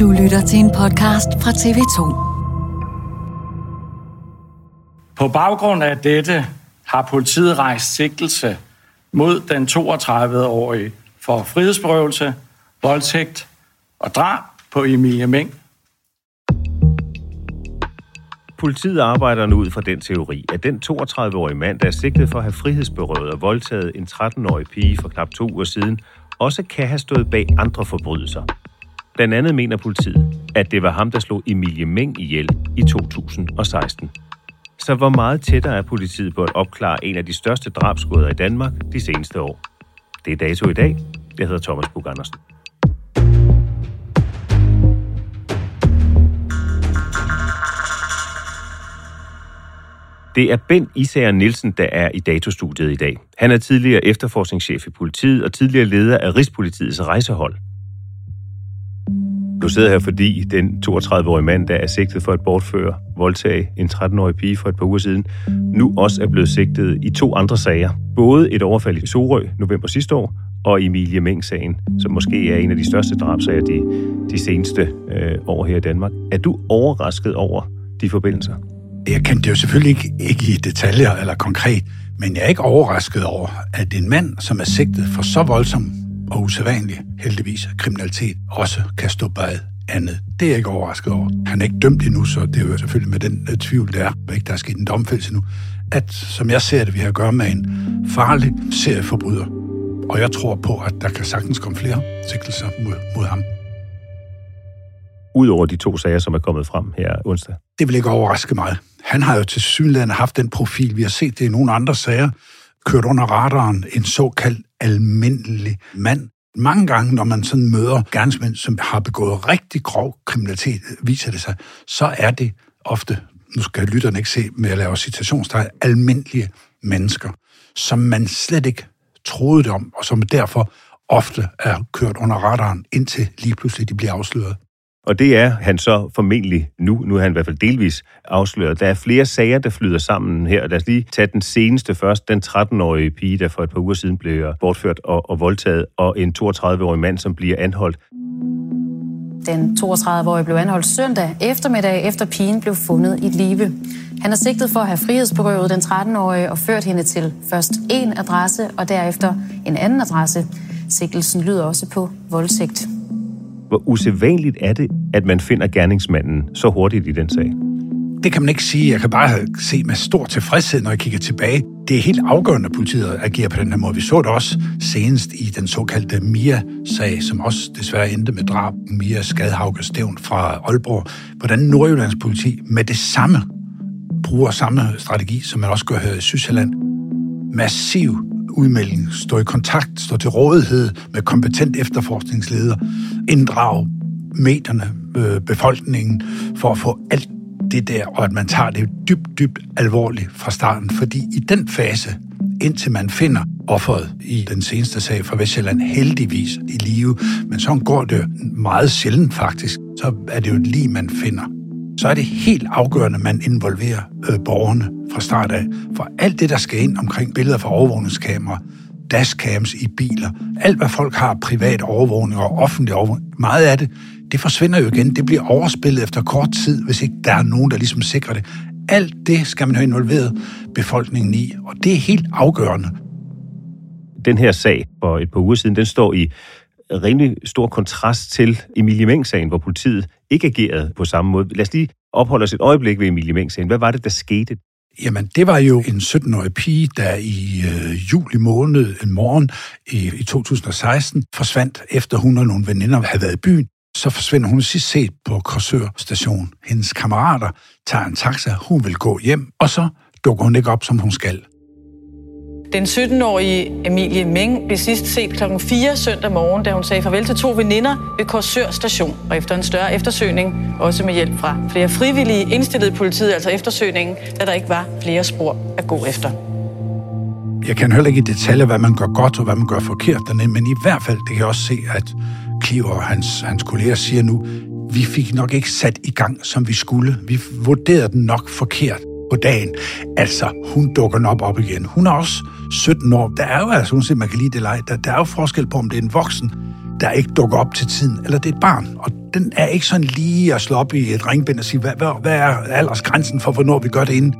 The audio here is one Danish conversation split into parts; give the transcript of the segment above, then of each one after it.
Du lytter til en podcast fra TV2. På baggrund af dette har politiet rejst sigtelse mod den 32-årige for frihedsberøvelse, voldtægt og drab på Emilie Meng. Politiet arbejder nu ud fra den teori, at den 32-årige mand, der er sigtet for at have frihedsberøvet og voldtaget en 13-årig pige for knap to uger siden, også kan have stået bag andre forbrydelser. Blandt andet mener politiet, at det var ham, der slog Emilie Meng ihjel i 2016. Så hvor meget tættere er politiet på at opklare en af de største drabsgåder i Danmark de seneste år? Det er dato i dag. Jeg hedder Thomas Bug Andersen. Det er Bent Isager Nielsen, der er i datostudiet i dag. Han er tidligere efterforskningschef i politiet og tidligere leder af Rigspolitiets rejsehold. Du sidder her, fordi den 32-årige mand, der er sigtet for at bortføre, voldtage en 13-årig pige for et par uger siden, nu også er blevet sigtet i to andre sager. Både et overfald i Sorø november sidste år, og Emilie Meng-sagen, som måske er en af de største drabsager de, de seneste øh, år her i Danmark. Er du overrasket over de forbindelser? Jeg kendte det jo selvfølgelig ikke, ikke i detaljer eller konkret, men jeg er ikke overrasket over, at en mand, som er sigtet for så voldsom og usædvanlig, heldigvis, kriminalitet, også kan stå bag andet. Det er jeg ikke overrasket over. Han er ikke dømt endnu, så det er jo selvfølgelig med den uh, tvivl, der er, ikke der er sket en domfældelse nu, at som jeg ser det, vi har at gøre med en farlig serieforbryder. Og jeg tror på, at der kan sagtens komme flere sigtelser mod, mod ham. Udover de to sager, som er kommet frem her onsdag. Det vil ikke overraske mig. Han har jo til synligheden haft den profil, vi har set det i nogle andre sager, kørt under radaren, en såkaldt almindelig mand. Mange gange, når man sådan møder gerningsmænd, som har begået rigtig grov kriminalitet, viser det sig, så er det ofte, nu skal lytterne ikke se med jeg laver citationstegn, almindelige mennesker, som man slet ikke troede det om, og som derfor ofte er kørt under radaren, indtil lige pludselig de bliver afsløret. Og det er han så formentlig nu. Nu er han i hvert fald delvis afsløret. Der er flere sager, der flyder sammen her. Lad os lige tage den seneste først. Den 13-årige pige, der for et par uger siden blev bortført og, og voldtaget, og en 32-årig mand, som bliver anholdt. Den 32-årige blev anholdt søndag eftermiddag, efter pigen blev fundet i live. Han er sigtet for at have frihedsberøvet den 13-årige og ført hende til først en adresse og derefter en anden adresse. Sigtelsen lyder også på voldtægt. Hvor usædvanligt er det, at man finder gerningsmanden så hurtigt i den sag? Det kan man ikke sige. Jeg kan bare se med stor tilfredshed, når jeg kigger tilbage. Det er helt afgørende, at politiet agerer på den her måde. Vi så det også senest i den såkaldte Mia-sag, som også desværre endte med drab. Mia Skadhauke Stævn fra Aalborg. Hvordan Nordjyllands politi med det samme bruger samme strategi, som man også gør her i Sydsjælland. Massiv udmelding, stå i kontakt, stå til rådighed med kompetent efterforskningsleder, inddrag medierne, øh, befolkningen, for at få alt det der, og at man tager det dybt, dybt alvorligt fra starten. Fordi i den fase, indtil man finder offeret i den seneste sag fra Vestjylland, heldigvis i live, men så går det meget sjældent faktisk, så er det jo lige man finder så er det helt afgørende, at man involverer øh, borgerne fra start af. For alt det, der skal ind omkring billeder fra overvågningskameraer, dashcams i biler, alt hvad folk har privat overvågning og offentlig overvågning, meget af det, det forsvinder jo igen. Det bliver overspillet efter kort tid, hvis ikke der er nogen, der ligesom sikrer det. Alt det skal man have involveret befolkningen i, og det er helt afgørende. Den her sag for et par uger siden, den står i rimelig stor kontrast til Emilie Meng-sagen, hvor politiet ikke agerede på samme måde. Lad os lige opholde os et øjeblik ved Emilie Meng-sagen. Hvad var det, der skete? Jamen, det var jo en 17-årig pige, der i øh, juli måned, en morgen i, i 2016, forsvandt, efter hun og nogle veninder havde været i byen. Så forsvinder hun sidst set på Korsør station. Hendes kammerater tager en taxa, hun vil gå hjem, og så dukker hun ikke op, som hun skal. Den 17-årige Emilie Meng blev sidst set kl. 4 søndag morgen, da hun sagde farvel til to veninder ved Korsør station. Og efter en større eftersøgning, også med hjælp fra flere frivillige, indstillede politiet altså eftersøgningen, da der ikke var flere spor at gå efter. Jeg kan heller ikke i detaljer, hvad man gør godt og hvad man gør forkert dernede, men i hvert fald, det kan jeg også se, at Kliver og hans, hans kolleger siger nu, vi fik nok ikke sat i gang, som vi skulle. Vi vurderede den nok forkert på dagen. Altså, hun dukker op op igen. Hun er også 17 år. Der er jo altså, uanset man kan lide det leg, der, der er jo forskel på, om det er en voksen, der ikke dukker op til tiden, eller det er et barn. Og den er ikke sådan lige at slå op i et ringbind og sige, hvad, hvad, hvad er aldersgrænsen for, hvornår vi gør det inden?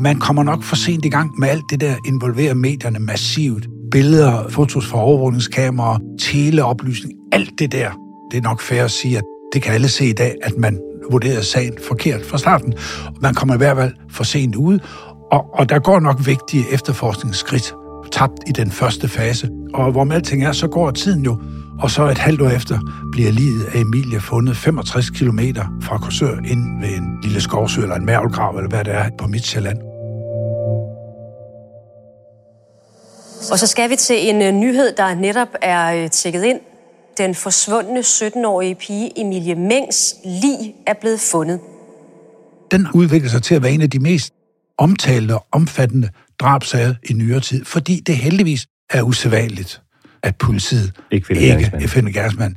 Man kommer nok for sent i gang med alt det der, involverer medierne massivt. Billeder, fotos fra overvågningskameraer, teleoplysning, alt det der. Det er nok fair at sige, at det kan alle se i dag, at man vurderede sagen forkert fra starten. Man kommer i hvert fald for sent ud, og, og der går nok vigtige efterforskningsskridt tabt i den første fase. Og hvor alting er, så går tiden jo, og så et halvt år efter bliver livet af Emilie fundet 65 km fra Korsør ind ved en lille skovsø eller en mærvelgrav, eller hvad det er, på Midtjylland. Og så skal vi til en øh, nyhed, der netop er øh, tækket tjekket ind. Den forsvundne 17-årige pige Emilie Mengs lig er blevet fundet. Den udvikler sig til at være en af de mest omtalte og omfattende drabsager i nyere tid, fordi det heldigvis er usædvanligt, at politiet ikke finder ikke gerningsmand. finder gerningsmand.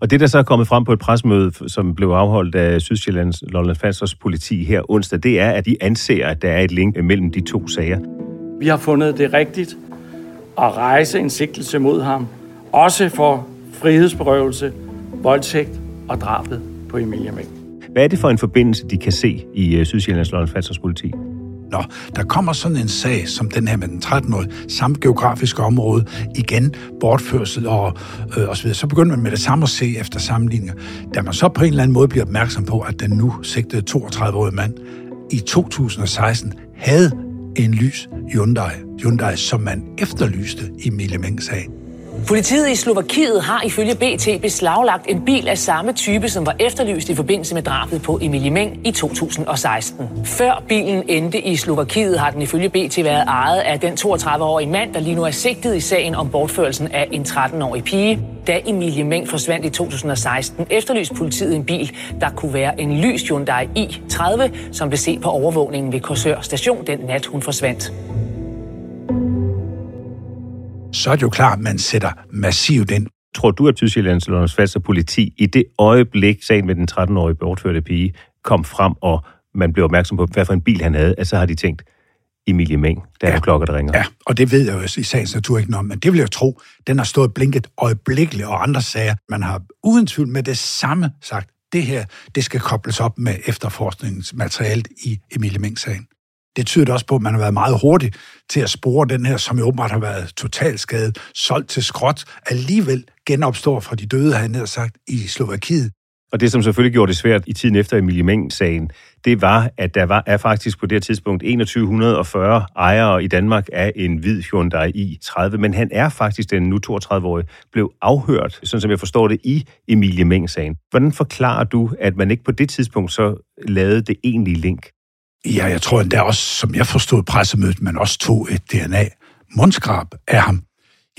Og det, der så er kommet frem på et presmøde, som blev afholdt af Sydsjællands Lolland Falsters politi her onsdag, det er, at de anser, at der er et link mellem de to sager. Vi har fundet det rigtigt at rejse en sigtelse mod ham, også for frihedsberøvelse, voldtægt og drabet på Emilie Mæng. Hvad er det for en forbindelse, de kan se i øh, Sydsjællands Lolland Falsters politi? Nå, der kommer sådan en sag som den her med den 13-årige, samme geografiske område, igen bortførsel og, øh, og så videre. Så begynder man med det samme at se efter sammenligninger. Da man så på en eller anden måde bliver opmærksom på, at den nu sigtede 32-årige mand i 2016 havde en lys Hyundai, Hyundai som man efterlyste i Mille Meng-sagen. Politiet i Slovakiet har ifølge BT beslaglagt en bil af samme type, som var efterlyst i forbindelse med drabet på Emilie Meng i 2016. Før bilen endte i Slovakiet, har den ifølge BT været ejet af den 32-årige mand, der lige nu er sigtet i sagen om bortførelsen af en 13-årig pige. Da Emilie Meng forsvandt i 2016, efterlyste politiet en bil, der kunne være en lys Hyundai i30, som blev set på overvågningen ved Korsør station den nat, hun forsvandt så er det jo klart, at man sætter massivt ind. Tror du, at Tysklands Lunders og politi i det øjeblik, sagen med den 13-årige bortførte pige kom frem, og man blev opmærksom på, hvad for en bil han havde, at så har de tænkt, Emilie Meng, der ja. er klokker, der ringer. Ja, og det ved jeg jo i sagens natur ikke noget om, men det vil jeg tro, den har stået blinket øjeblikkeligt, og andre sager, man har uden tvivl med det samme sagt, det her, det skal kobles op med efterforskningsmaterialet i Emilie Meng-sagen. Det tyder også på, at man har været meget hurtig til at spore den her, som jo åbenbart har været totalt skadet, solgt til skråt, alligevel genopstår fra de døde, havde han sagt, i Slovakiet. Og det, som selvfølgelig gjorde det svært i tiden efter Emilie Meng-sagen, det var, at der var, er faktisk på det tidspunkt 2140 ejere i Danmark af en hvid Hyundai i30, men han er faktisk, den nu 32-årige, blev afhørt, sådan som jeg forstår det, i Emilie Meng-sagen. Hvordan forklarer du, at man ikke på det tidspunkt så lavede det egentlige link? Ja, jeg tror endda også, som jeg forstod pressemødet, man også tog et DNA-mundskrab af ham.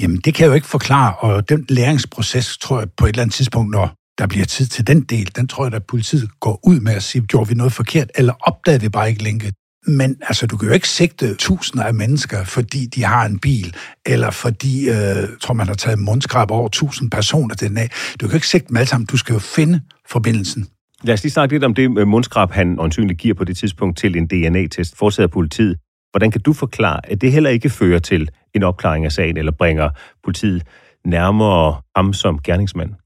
Jamen, det kan jeg jo ikke forklare, og den læringsproces, tror jeg, på et eller andet tidspunkt, når der bliver tid til den del, den tror jeg, at politiet går ud med at sige, gjorde vi noget forkert, eller opdagede vi bare ikke linket? Men altså, du kan jo ikke sigte tusinder af mennesker, fordi de har en bil, eller fordi, øh, tror man har taget mundskrab over tusind personer den af. Du kan jo ikke sigte dem alle sammen, du skal jo finde forbindelsen. Lad os lige snakke lidt om det øh, mundskrab, han åndsynligt giver på det tidspunkt til en DNA-test, foretaget af politiet. Hvordan kan du forklare, at det heller ikke fører til en opklaring af sagen, eller bringer politiet nærmere ham som gerningsmand?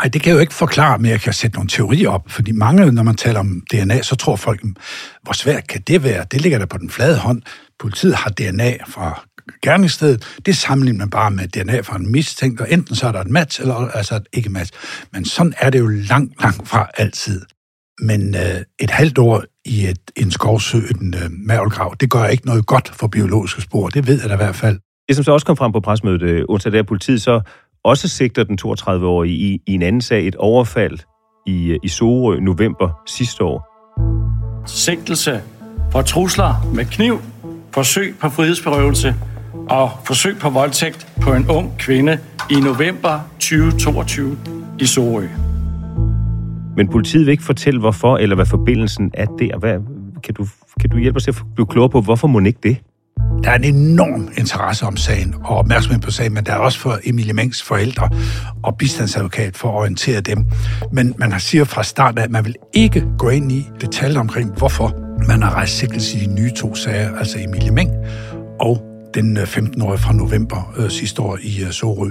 Nej, det kan jeg jo ikke forklare, men jeg kan sætte nogle teorier op, fordi mange, når man taler om DNA, så tror folk, hmm, hvor svært kan det være? Det ligger der på den flade hånd. Politiet har DNA fra gerningsstedet. Det sammenligner man bare med DNA fra en mistænkt, og enten så er der et match, eller altså et ikke match. Men sådan er det jo langt, langt fra altid. Men øh, et halvt år i et, en skovsø, en øh, mavlgrav, det gør ikke noget godt for biologiske spor. Det ved jeg da i hvert fald. Det, som så også kom frem på presmødet øh, onsdag, der politiet så også sigter den 32-årige i, i en anden sag, et overfald i, øh, i Sorø november sidste år. Sigtelse for trusler med kniv, forsøg på frihedsberøvelse og forsøg på voldtægt på en ung kvinde i november 2022 i Sorø. Men politiet vil ikke fortælle, hvorfor eller hvad forbindelsen er der. Hvad, kan, du, kan du hjælpe os til at blive klogere på, hvorfor må ikke det? Der er en enorm interesse om sagen og opmærksomhed på sagen, men der er også for Emilie Mengs forældre og bistandsadvokat for at orientere dem. Men man har siger fra start af, at man vil ikke gå ind i detaljer omkring, hvorfor man har rejst sigtelse i de nye to sager, altså Emilie Meng og den 15-årige fra november øh, sidste år i øh, Sorø.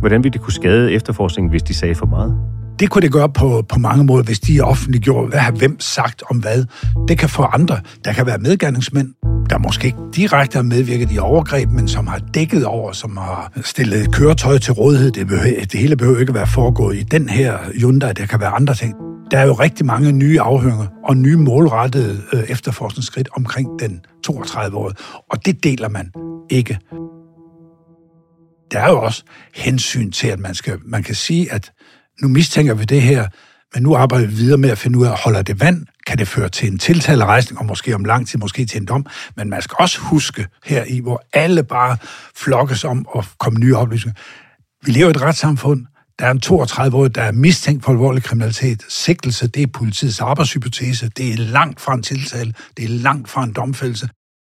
Hvordan ville det kunne skade efterforskningen, hvis de sagde for meget? Det kunne det gøre på, på mange måder, hvis de er offentliggjort. Hvad har hvem sagt om hvad? Det kan få andre. Der kan være medgerningsmænd, der måske ikke direkte har medvirket i overgreb, men som har dækket over, som har stillet køretøj til rådighed. Det, behøver, det hele behøver ikke være foregået i den her Hyundai. Der kan være andre ting. Der er jo rigtig mange nye afhøringer og nye målrettede øh, efterforskningsskridt omkring den 32-årige, og det deler man ikke. Der er jo også hensyn til, at man, skal, man kan sige, at nu mistænker vi det her, men nu arbejder vi videre med at finde ud af, holder det vand? Kan det føre til en tiltalerejsning, og måske om lang tid, måske til en dom? Men man skal også huske her i, hvor alle bare flokkes om at komme nye oplysninger. Vi lever i et retssamfund. Der er en 32-årig, der er mistænkt for alvorlig kriminalitet. Sigtelse, det er politiets arbejdshypotese. Det er langt fra en tiltale. Det er langt fra en domfældelse.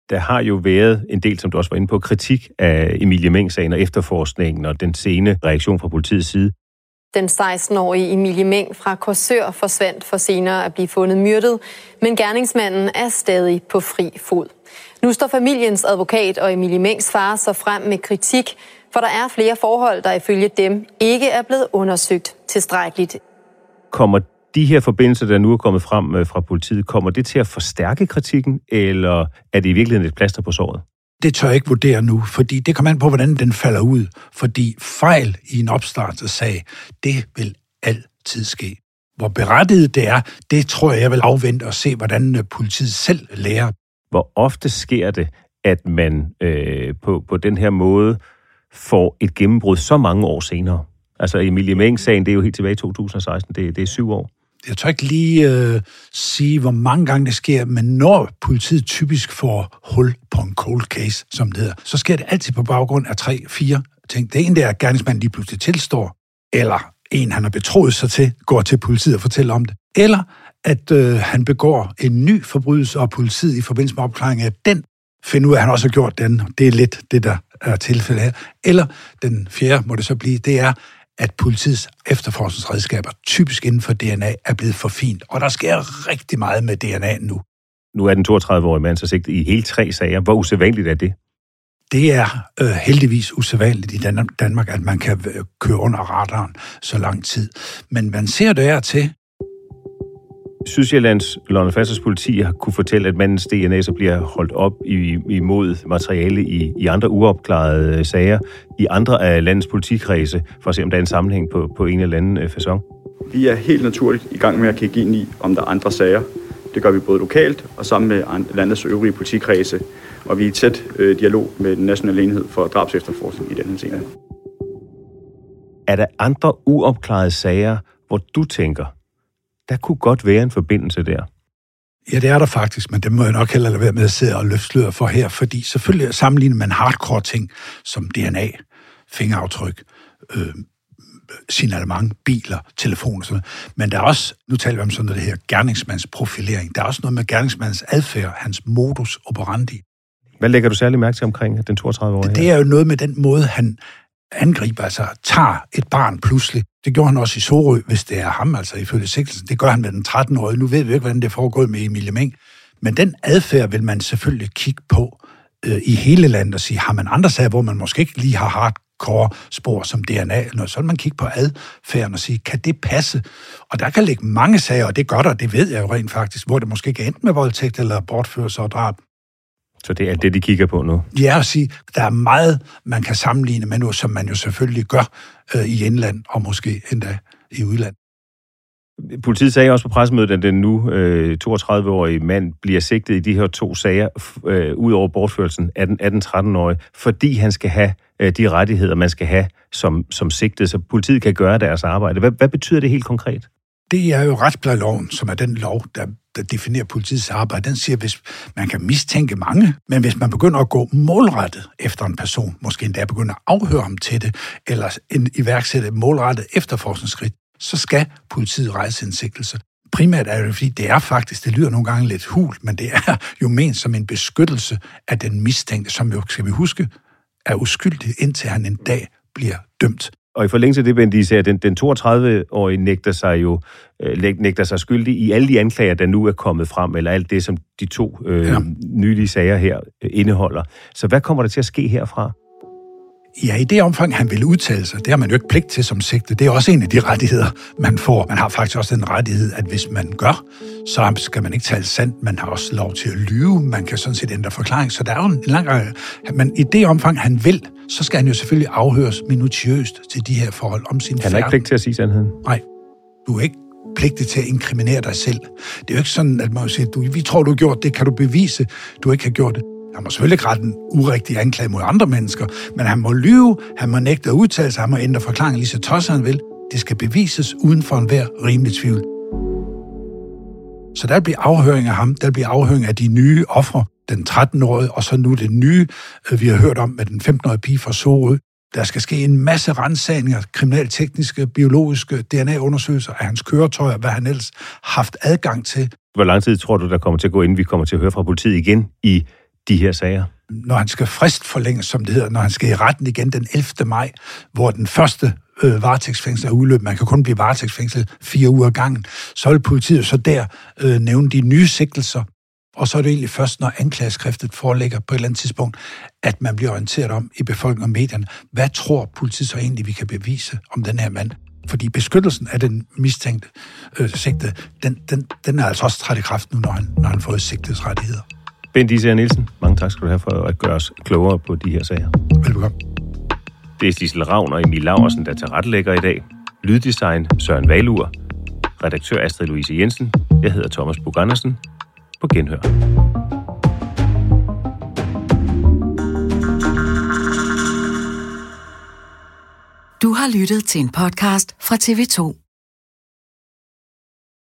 Der har jo været en del, som du også var inde på, kritik af Emilie Meng-sagen og efterforskningen og den sene reaktion fra politiets side. Den 16-årige Emilie Meng fra Korsør forsvandt for senere at blive fundet myrdet, men gerningsmanden er stadig på fri fod. Nu står familiens advokat og Emilie Mengs far så frem med kritik, for der er flere forhold, der ifølge dem ikke er blevet undersøgt tilstrækkeligt. Kommer de her forbindelser, der nu er kommet frem øh, fra politiet, kommer det til at forstærke kritikken, eller er det i virkeligheden et plaster på såret? Det tør jeg ikke vurdere nu, fordi det kommer an på, hvordan den falder ud. Fordi fejl i en opstartssag, det vil altid ske. Hvor berettiget det er, det tror jeg, jeg vil afvente og se, hvordan øh, politiet selv lærer. Hvor ofte sker det, at man øh, på, på den her måde får et gennembrud så mange år senere? Altså Emilie Meng-sagen, det er jo helt tilbage i 2016, det, det er syv år jeg tør ikke lige øh, sige, hvor mange gange det sker, men når politiet typisk får hul på en cold case, som det hedder, så sker det altid på baggrund af tre, fire ting. Det ene det er, at gerningsmanden lige pludselig tilstår, eller en, han har betroet sig til, går til politiet og fortæller om det, eller at øh, han begår en ny forbrydelse, og politiet i forbindelse med opklaringen af den finder ud af, at han også har gjort den. Det er lidt det, der er tilfældet her. Eller den fjerde må det så blive, det er, at politiets efterforskningsredskaber, typisk inden for DNA, er blevet for fint. Og der sker rigtig meget med DNA nu. Nu er den 32-årige mand så sigtet i hele tre sager. Hvor usædvanligt er det? Det er øh, heldigvis usædvanligt i Danmark, at man kan øh, køre under radaren så lang tid. Men man ser det her til, Sydsjællands London politi har kunne fortælle, at mandens DNA så bliver holdt op imod materiale i, i andre uopklarede øh, sager i andre af landets politikredse, for at se, om der er en sammenhæng på, på en eller anden øh, façon. Vi er helt naturligt i gang med at kigge ind i, om der er andre sager. Det gør vi både lokalt og sammen med landets øvrige politikredse, og vi er i tæt øh, dialog med den nationale enhed for drabsefterforskning i den her scene. Er der andre uopklarede sager, hvor du tænker, der kunne godt være en forbindelse der. Ja, det er der faktisk, men det må jeg nok heller lade være med at sidde og løfte sløret for her, fordi selvfølgelig sammenligner man hardcore ting som DNA, fingeraftryk, øh, signalement, biler, telefoner og sådan noget. Men der er også, nu taler vi om sådan noget det her gerningsmandsprofilering, der er også noget med gerningsmandens adfærd, hans modus operandi. Hvad lægger du særlig mærke til omkring den 32-årige? Det er jo noget med den måde, han angriber, altså tager et barn pludselig. Det gjorde han også i Sorø, hvis det er ham, altså ifølge sigtelsen. Det gør han med den 13-årige. Nu ved vi ikke, hvordan det er foregået med Emilie Meng. Men den adfærd vil man selvfølgelig kigge på øh, i hele landet og sige, har man andre sager, hvor man måske ikke lige har hardcore spor som DNA, eller noget, så vil man kigge på adfærden og sige, kan det passe? Og der kan ligge mange sager, og det gør der, det ved jeg jo rent faktisk, hvor det måske ikke er med voldtægt eller bortførelse og drab. Så det er det, de kigger på nu? Ja, at sige, der er meget, man kan sammenligne med nu, som man jo selvfølgelig gør øh, i indland og måske endda i udland. Politiet sagde også på pressemødet, at den nu øh, 32-årige mand bliver sigtet i de her to sager, øh, ud over bortførelsen af den, af den 13-årige, fordi han skal have øh, de rettigheder, man skal have som, som sigtet, så politiet kan gøre deres arbejde. Hvad, hvad betyder det helt konkret? Det er jo retsplejeloven, som er den lov, der, der definerer politiets arbejde. Den siger, hvis man kan mistænke mange, men hvis man begynder at gå målrettet efter en person, måske endda begynder at afhøre ham til det, eller iværksætte målrettet efterforskningsskridt, så skal politiet rejse en sigtelse. Primært er det, fordi det er faktisk, det lyder nogle gange lidt hul, men det er jo ment som en beskyttelse af den mistænkte, som jo, skal vi huske, er uskyldig, indtil han en dag bliver dømt. Og i forlængelse af det, Bendy siger, den, den 32-årige nægter sig jo øh, nægter sig skyldig i alle de anklager, der nu er kommet frem, eller alt det, som de to øh, ja. nylige sager her øh, indeholder. Så hvad kommer der til at ske herfra? Ja, i det omfang, han vil udtale sig, det har man jo ikke pligt til som sigte. Det er også en af de rettigheder, man får. Man har faktisk også den rettighed, at hvis man gør, så skal man ikke tale sandt. Man har også lov til at lyve. Man kan sådan set ændre forklaring. Så der er jo en lang række. Men i det omfang, han vil, så skal han jo selvfølgelig afhøres minutiøst til de her forhold om sin Han har ikke pligt til at sige sandheden? Nej. Du er ikke pligtig til at inkriminere dig selv. Det er jo ikke sådan, at man siger, du, vi tror, du har gjort det, kan du bevise, du ikke har gjort det. Han må selvfølgelig ikke rette en urigtig anklage mod andre mennesker, men han må lyve, han må nægte at udtale sig, han må ændre forklaringen lige så tosset han vil. Det skal bevises uden for enhver rimelig tvivl. Så der bliver afhøring af ham, der bliver afhøring af de nye ofre, den 13-årige, og så nu det nye, øh, vi har hørt om med den 15-årige pige fra Sorø. Der skal ske en masse rensagninger, kriminaltekniske, biologiske DNA-undersøgelser af hans køretøjer, hvad han ellers haft adgang til. Hvor lang tid tror du, der kommer til at gå, inden vi kommer til at høre fra politiet igen i de her sager? Når han skal frist forlænges, som det hedder, når han skal i retten igen den 11. maj, hvor den første øh, varetægtsfængsel er udløbet, man kan kun blive varetægtsfængslet fire uger ad gangen, så vil politiet så der øh, nævne de nye sigtelser, og så er det egentlig først, når anklageskriftet foreligger på et eller andet tidspunkt, at man bliver orienteret om i befolkningen og medierne, hvad tror politiet så egentlig, vi kan bevise om den her mand? Fordi beskyttelsen af den mistænkte øh, sigte, den, den, den er altså også træt i kraft nu, når han, når han får sigtets rettigheder. Bent Især Nielsen, mange tak skal du have for at gøre os klogere på de her sager. Velbekomme. Det er Sissel Ravn og Emil Laversen, der tilrettelægger i dag. Lyddesign Søren Valur. Redaktør Astrid Louise Jensen. Jeg hedder Thomas Bug Andersen. På genhør. Du har lyttet til en podcast fra TV2.